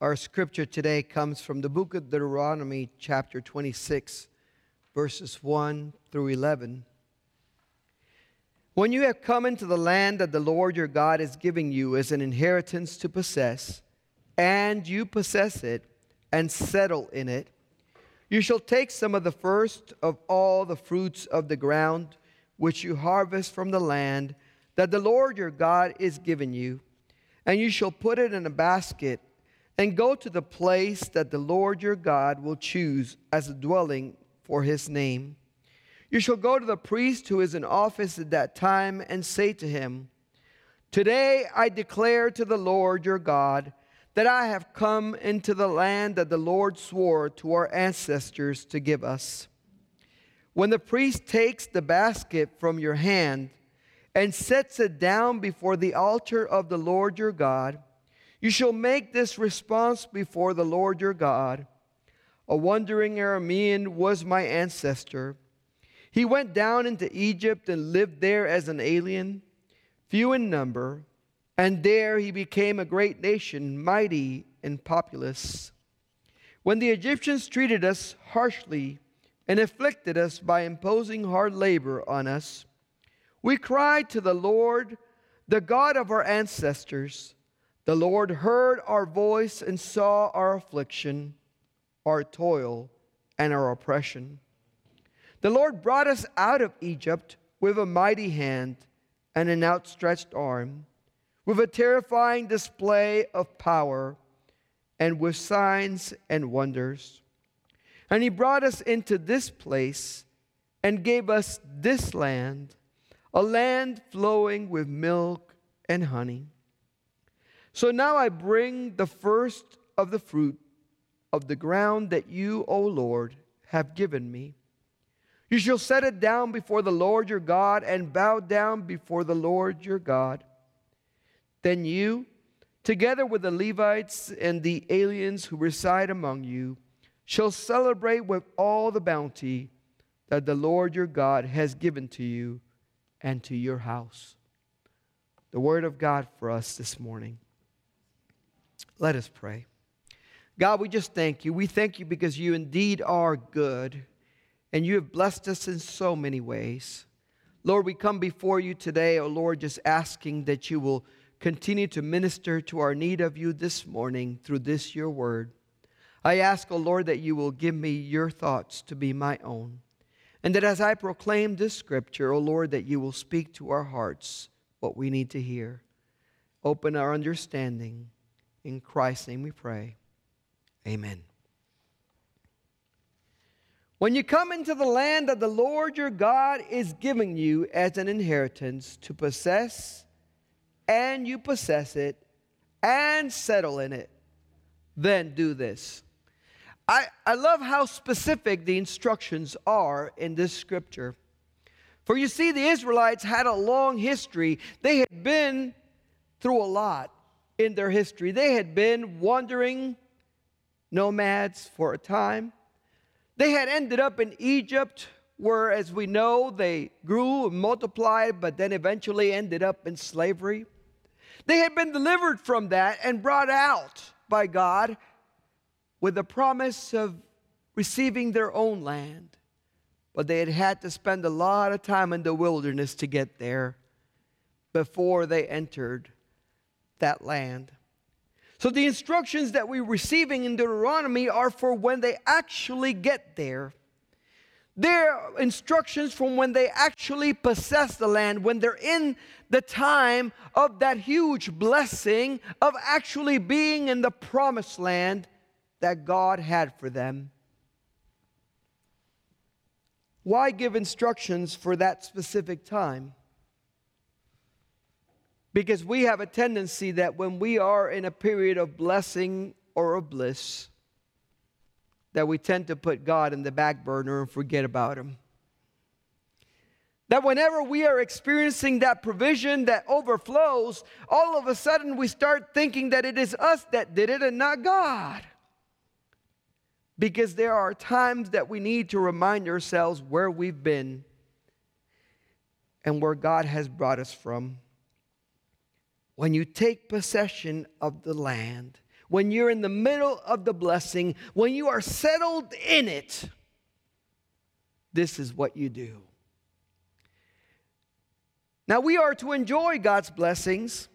Our scripture today comes from the book of Deuteronomy, chapter 26, verses 1 through 11. When you have come into the land that the Lord your God is giving you as an inheritance to possess, and you possess it and settle in it, you shall take some of the first of all the fruits of the ground which you harvest from the land that the Lord your God is giving you, and you shall put it in a basket and go to the place that the Lord your God will choose as a dwelling for his name. You shall go to the priest who is in office at that time and say to him, Today I declare to the Lord your God that I have come into the land that the Lord swore to our ancestors to give us. When the priest takes the basket from your hand and sets it down before the altar of the Lord your God, you shall make this response before the Lord your God. A wandering Aramean was my ancestor. He went down into Egypt and lived there as an alien, few in number, and there he became a great nation, mighty and populous. When the Egyptians treated us harshly and afflicted us by imposing hard labor on us, we cried to the Lord, the God of our ancestors. The Lord heard our voice and saw our affliction, our toil, and our oppression. The Lord brought us out of Egypt with a mighty hand and an outstretched arm, with a terrifying display of power, and with signs and wonders. And He brought us into this place and gave us this land, a land flowing with milk and honey. So now I bring the first of the fruit of the ground that you, O Lord, have given me. You shall set it down before the Lord your God and bow down before the Lord your God. Then you, together with the Levites and the aliens who reside among you, shall celebrate with all the bounty that the Lord your God has given to you and to your house. The word of God for us this morning. Let us pray. God, we just thank you. We thank you because you indeed are good and you have blessed us in so many ways. Lord, we come before you today, oh Lord, just asking that you will continue to minister to our need of you this morning through this your word. I ask, O oh Lord, that you will give me your thoughts to be my own. And that as I proclaim this scripture, O oh Lord, that you will speak to our hearts what we need to hear. Open our understanding in Christ's name we pray. Amen. When you come into the land that the Lord your God is giving you as an inheritance to possess, and you possess it and settle in it, then do this. I, I love how specific the instructions are in this scripture. For you see, the Israelites had a long history, they had been through a lot in their history. They had been wandering nomads for a time. They had ended up in Egypt, where, as we know, they grew and multiplied, but then eventually ended up in slavery. They had been delivered from that and brought out by God with the promise of receiving their own land. But they had had to spend a lot of time in the wilderness to get there before they entered that land. So the instructions that we're receiving in Deuteronomy are for when they actually get there. They're instructions from when they actually possess the land, when they're in the time of that huge blessing of actually being in the promised land that God had for them. Why give instructions for that specific time? Because we have a tendency that when we are in a period of blessing or of bliss, that we tend to put God in the back burner and forget about Him. That whenever we are experiencing that provision that overflows, all of a sudden we start thinking that it is us that did it and not God. Because there are times that we need to remind ourselves where we've been and where God has brought us from when you take possession of the land, when you're in the middle of the blessing, when you are settled in it, this is what you do. Now, we are to enjoy God's blessings.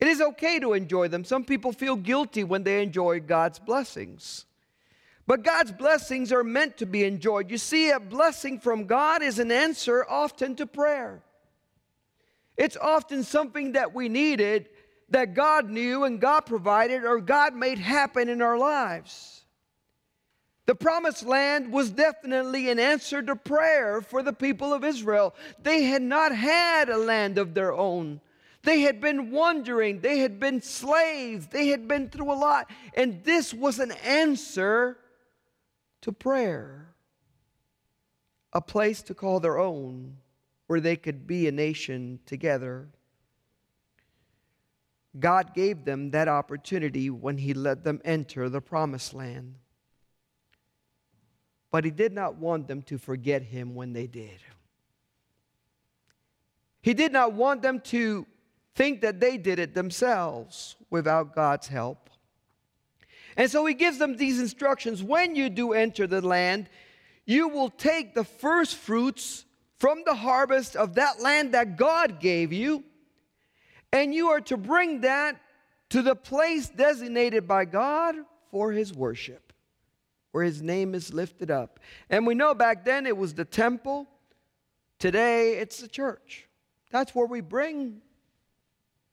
It is okay to enjoy them. Some people feel guilty when they enjoy God's blessings. But God's blessings are meant to be enjoyed. You see, a blessing from God is an answer often to prayer. It's often something that we needed that God knew and God provided or God made happen in our lives. The promised land was definitely an answer to prayer for the people of Israel. They had not had a land of their own. They had been wandering, they had been slaves, they had been through a lot. And this was an answer to prayer, a place to call their own where they could be a nation together. God gave them that opportunity when He let them enter the promised land. But He did not want them to forget Him when they did. He did not want them to think that they did it themselves without God's help. And so He gives them these instructions when you do enter the land, you will take the first fruits from the harvest of that land that God gave you and you are to bring that to the place designated by God for his worship, where his name is lifted up. And we know back then it was the temple. Today it's the church. That's where we bring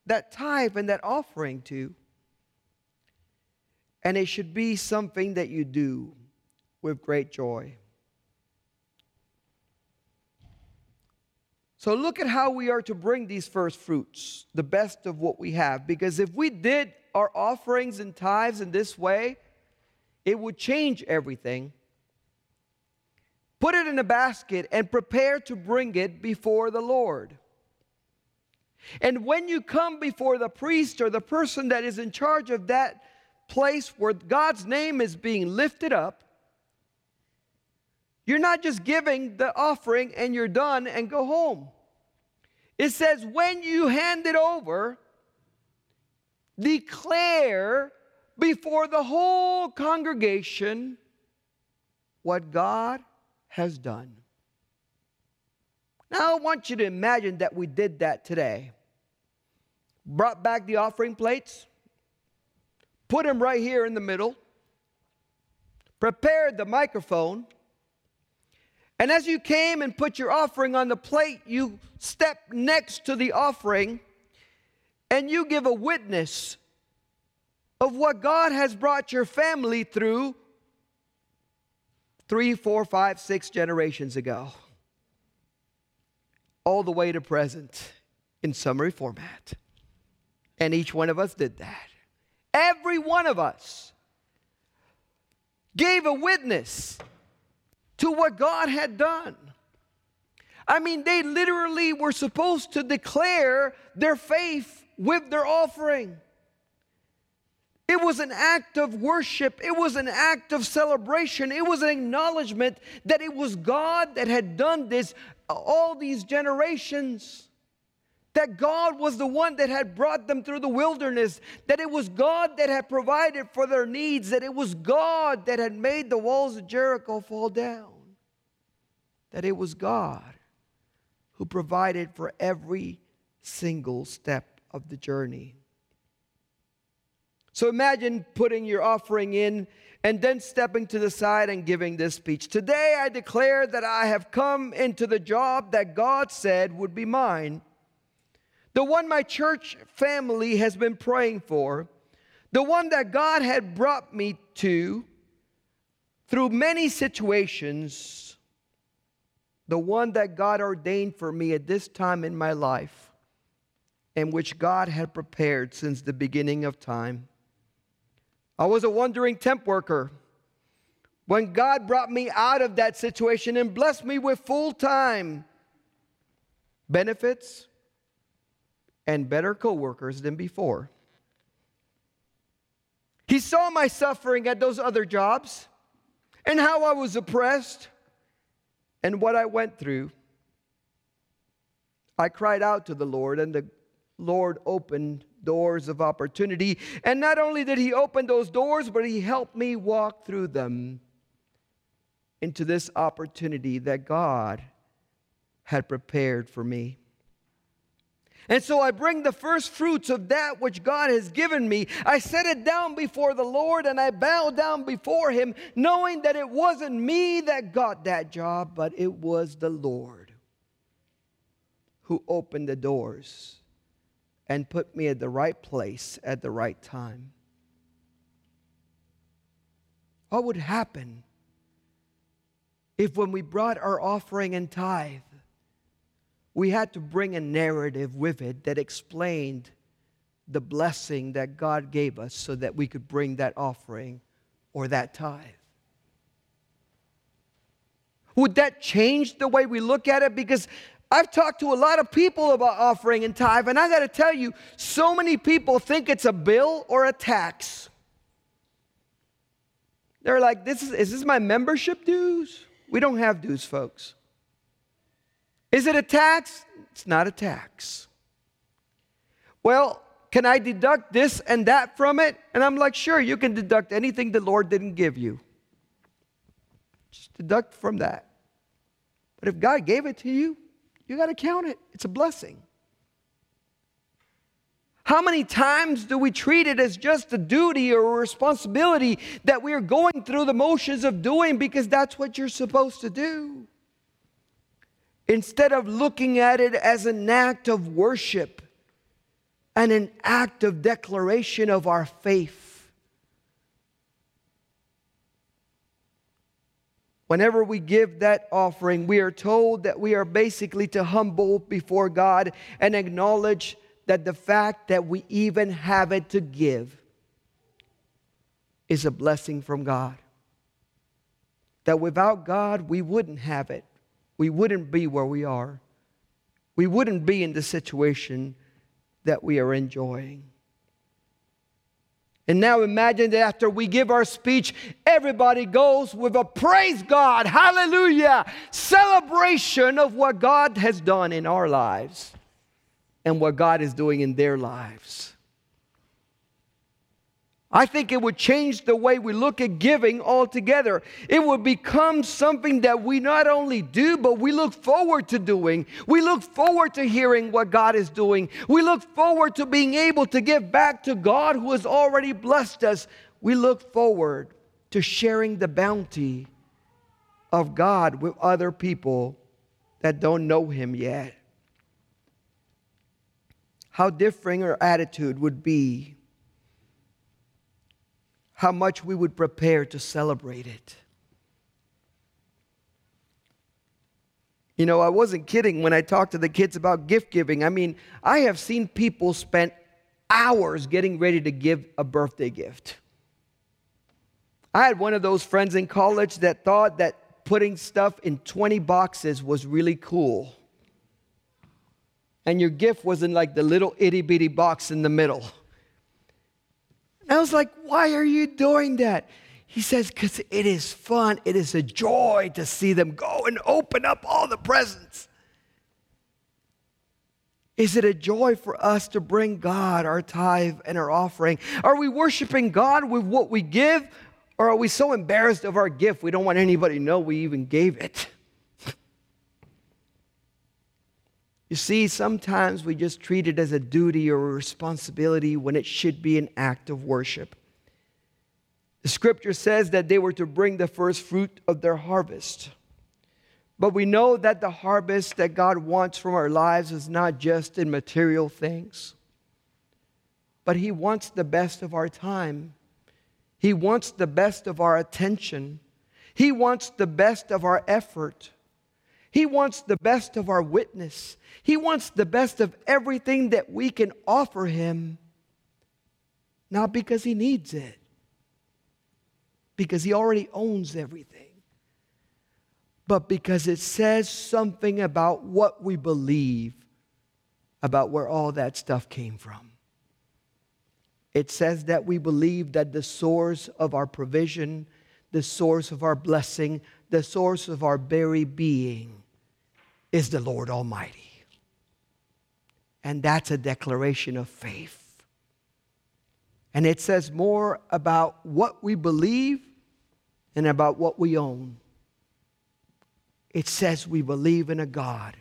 that tithe and that offering to. And it should be something that you do with great joy. So look at how we are to bring these first fruits, the best of what we have. Because if we did our offerings and tithes in this way, it would change everything. Put it in a basket and prepare to bring it before the Lord. And when you come before the priest or the person that is in charge of that place where God's name is being lifted up, you're not just giving the offering and you're done and go home. It says, when you hand it over, declare before the whole congregation what God has done. Now, I want you to imagine that we did that today. Brought back the offering plates, put them right here in the middle, prepared the microphone and as you came and put your offering on the plate, you step next to the offering and you give a witness of what God has brought your family through three, four, five, six generations ago, all the way to present in summary format. And each one of us did that. Every one of us gave a witness to what God had done. I mean, they literally were supposed to declare their faith with their offering. It was an act of worship. It was an act of celebration. It was an acknowledgement that it was God that had done this all these generations that God was the one that had brought them through the wilderness, that it was God that had provided for their needs, that it was God that had made the walls of Jericho fall down, that it was God who provided for every single step of the journey. So imagine putting your offering in and then stepping to the side and giving this speech. Today I declare that I have come into the job that God said would be mine the one my church family has been praying for, the one that God had brought me to through many situations, the one that God ordained for me at this time in my life, and which God had prepared since the beginning of time. I was a wandering temp worker. When God brought me out of that situation and blessed me with full time benefits, and better coworkers than before. He saw my suffering at those other jobs and how I was oppressed and what I went through. I cried out to the Lord, and the Lord opened doors of opportunity. And not only did He open those doors, but He helped me walk through them into this opportunity that God had prepared for me. And so I bring the first fruits of that which God has given me. I set it down before the Lord and I bow down before Him, knowing that it wasn't me that got that job, but it was the Lord who opened the doors and put me at the right place at the right time. What would happen if, when we brought our offering and tithe, we had to bring a narrative with it that explained the blessing that God gave us so that we could bring that offering or that tithe. Would that change the way we look at it? Because I've talked to a lot of people about offering and tithe, and I got to tell you, so many people think it's a bill or a tax. They're like, this is, is this my membership dues? We don't have dues, folks. Is it a tax? It's not a tax. Well, can I deduct this and that from it? And I'm like, sure, you can deduct anything the Lord didn't give you. Just deduct from that. But if God gave it to you, you got to count it. It's a blessing. How many times do we treat it as just a duty or a responsibility that we are going through the motions of doing because that's what you're supposed to do? Instead of looking at it as an act of worship and an act of declaration of our faith. Whenever we give that offering, we are told that we are basically to humble before God and acknowledge that the fact that we even have it to give is a blessing from God. That without God, we wouldn't have it. We wouldn't be where we are. We wouldn't be in the situation that we are enjoying. And now imagine that after we give our speech, everybody goes with a praise God, hallelujah, celebration of what God has done in our lives and what God is doing in their lives. I think it would change the way we look at giving altogether. It would become something that we not only do, but we look forward to doing. We look forward to hearing what God is doing. We look forward to being able to give back to God who has already blessed us. We look forward to sharing the bounty of God with other people that don't know Him yet. How different our attitude would be how much we would prepare to celebrate it. You know, I wasn't kidding when I talked to the kids about gift giving. I mean, I have seen people spend hours getting ready to give a birthday gift. I had one of those friends in college that thought that putting stuff in 20 boxes was really cool. And your gift was in like the little itty bitty box in the middle. And I was like, why are you doing that? He says, because it is fun. It is a joy to see them go and open up all the presents. Is it a joy for us to bring God our tithe and our offering? Are we worshiping God with what we give? Or are we so embarrassed of our gift we don't want anybody to know we even gave it? You see, sometimes we just treat it as a duty or a responsibility when it should be an act of worship. The scripture says that they were to bring the first fruit of their harvest. But we know that the harvest that God wants from our lives is not just in material things, but He wants the best of our time. He wants the best of our attention. He wants the best of our effort. He wants the best of our witness. He wants the best of everything that we can offer Him, not because He needs it, because He already owns everything, but because it says something about what we believe about where all that stuff came from. It says that we believe that the source of our provision, the source of our blessing, the source of our very being is the Lord Almighty. And that's a declaration of faith. And it says more about what we believe and about what we own. It says we believe in a God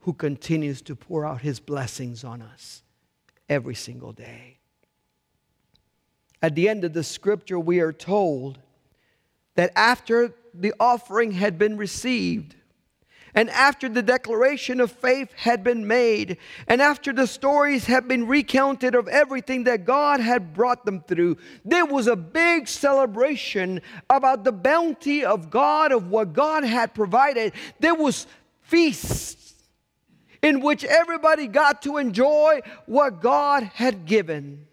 who continues to pour out his blessings on us every single day. At the end of the scripture, we are told that after the offering had been received, and after the declaration of faith had been made, and after the stories had been recounted of everything that God had brought them through, there was a big celebration about the bounty of God, of what God had provided. There was feasts in which everybody got to enjoy what God had given.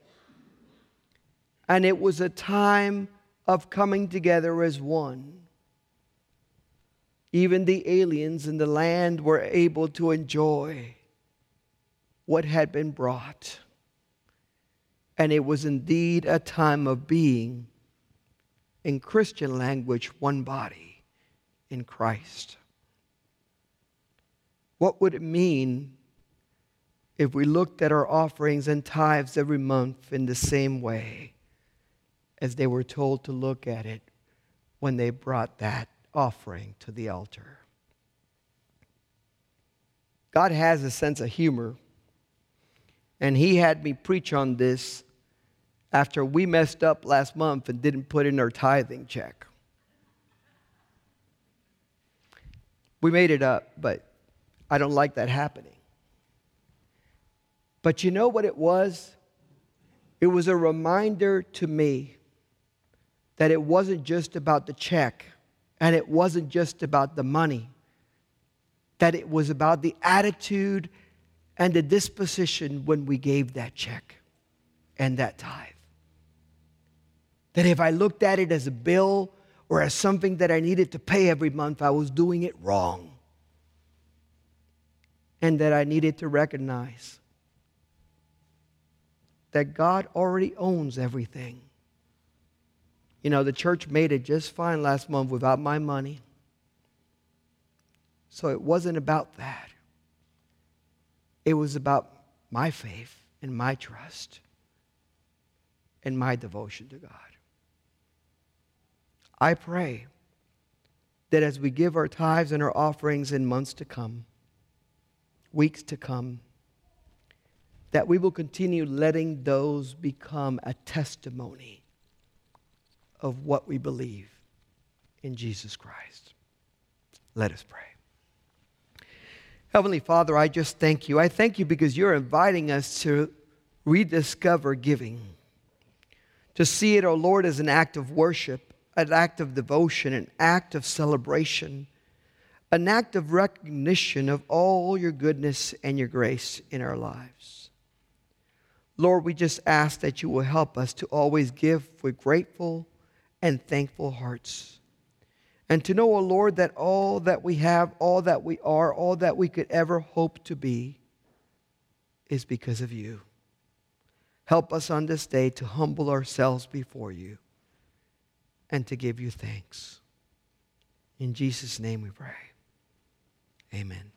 And it was a time of coming together as one. Even the aliens in the land were able to enjoy what had been brought. And it was indeed a time of being, in Christian language, one body in Christ. What would it mean if we looked at our offerings and tithes every month in the same way as they were told to look at it when they brought that offering to the altar. God has a sense of humor, and He had me preach on this after we messed up last month and didn't put in our tithing check. We made it up, but I don't like that happening. But you know what it was? It was a reminder to me that it wasn't just about the check and it wasn't just about the money, that it was about the attitude and the disposition when we gave that check and that tithe. That if I looked at it as a bill or as something that I needed to pay every month, I was doing it wrong. And that I needed to recognize that God already owns everything. You know, the church made it just fine last month without my money. So it wasn't about that. It was about my faith and my trust and my devotion to God. I pray that as we give our tithes and our offerings in months to come, weeks to come, that we will continue letting those become a testimony of what we believe in Jesus Christ. Let us pray. Heavenly Father, I just thank you. I thank you because you're inviting us to rediscover giving, to see it, O oh Lord, as an act of worship, an act of devotion, an act of celebration, an act of recognition of all your goodness and your grace in our lives. Lord, we just ask that you will help us to always give with grateful and thankful hearts. And to know, O oh Lord, that all that we have, all that we are, all that we could ever hope to be is because of you. Help us on this day to humble ourselves before you and to give you thanks. In Jesus' name we pray. Amen.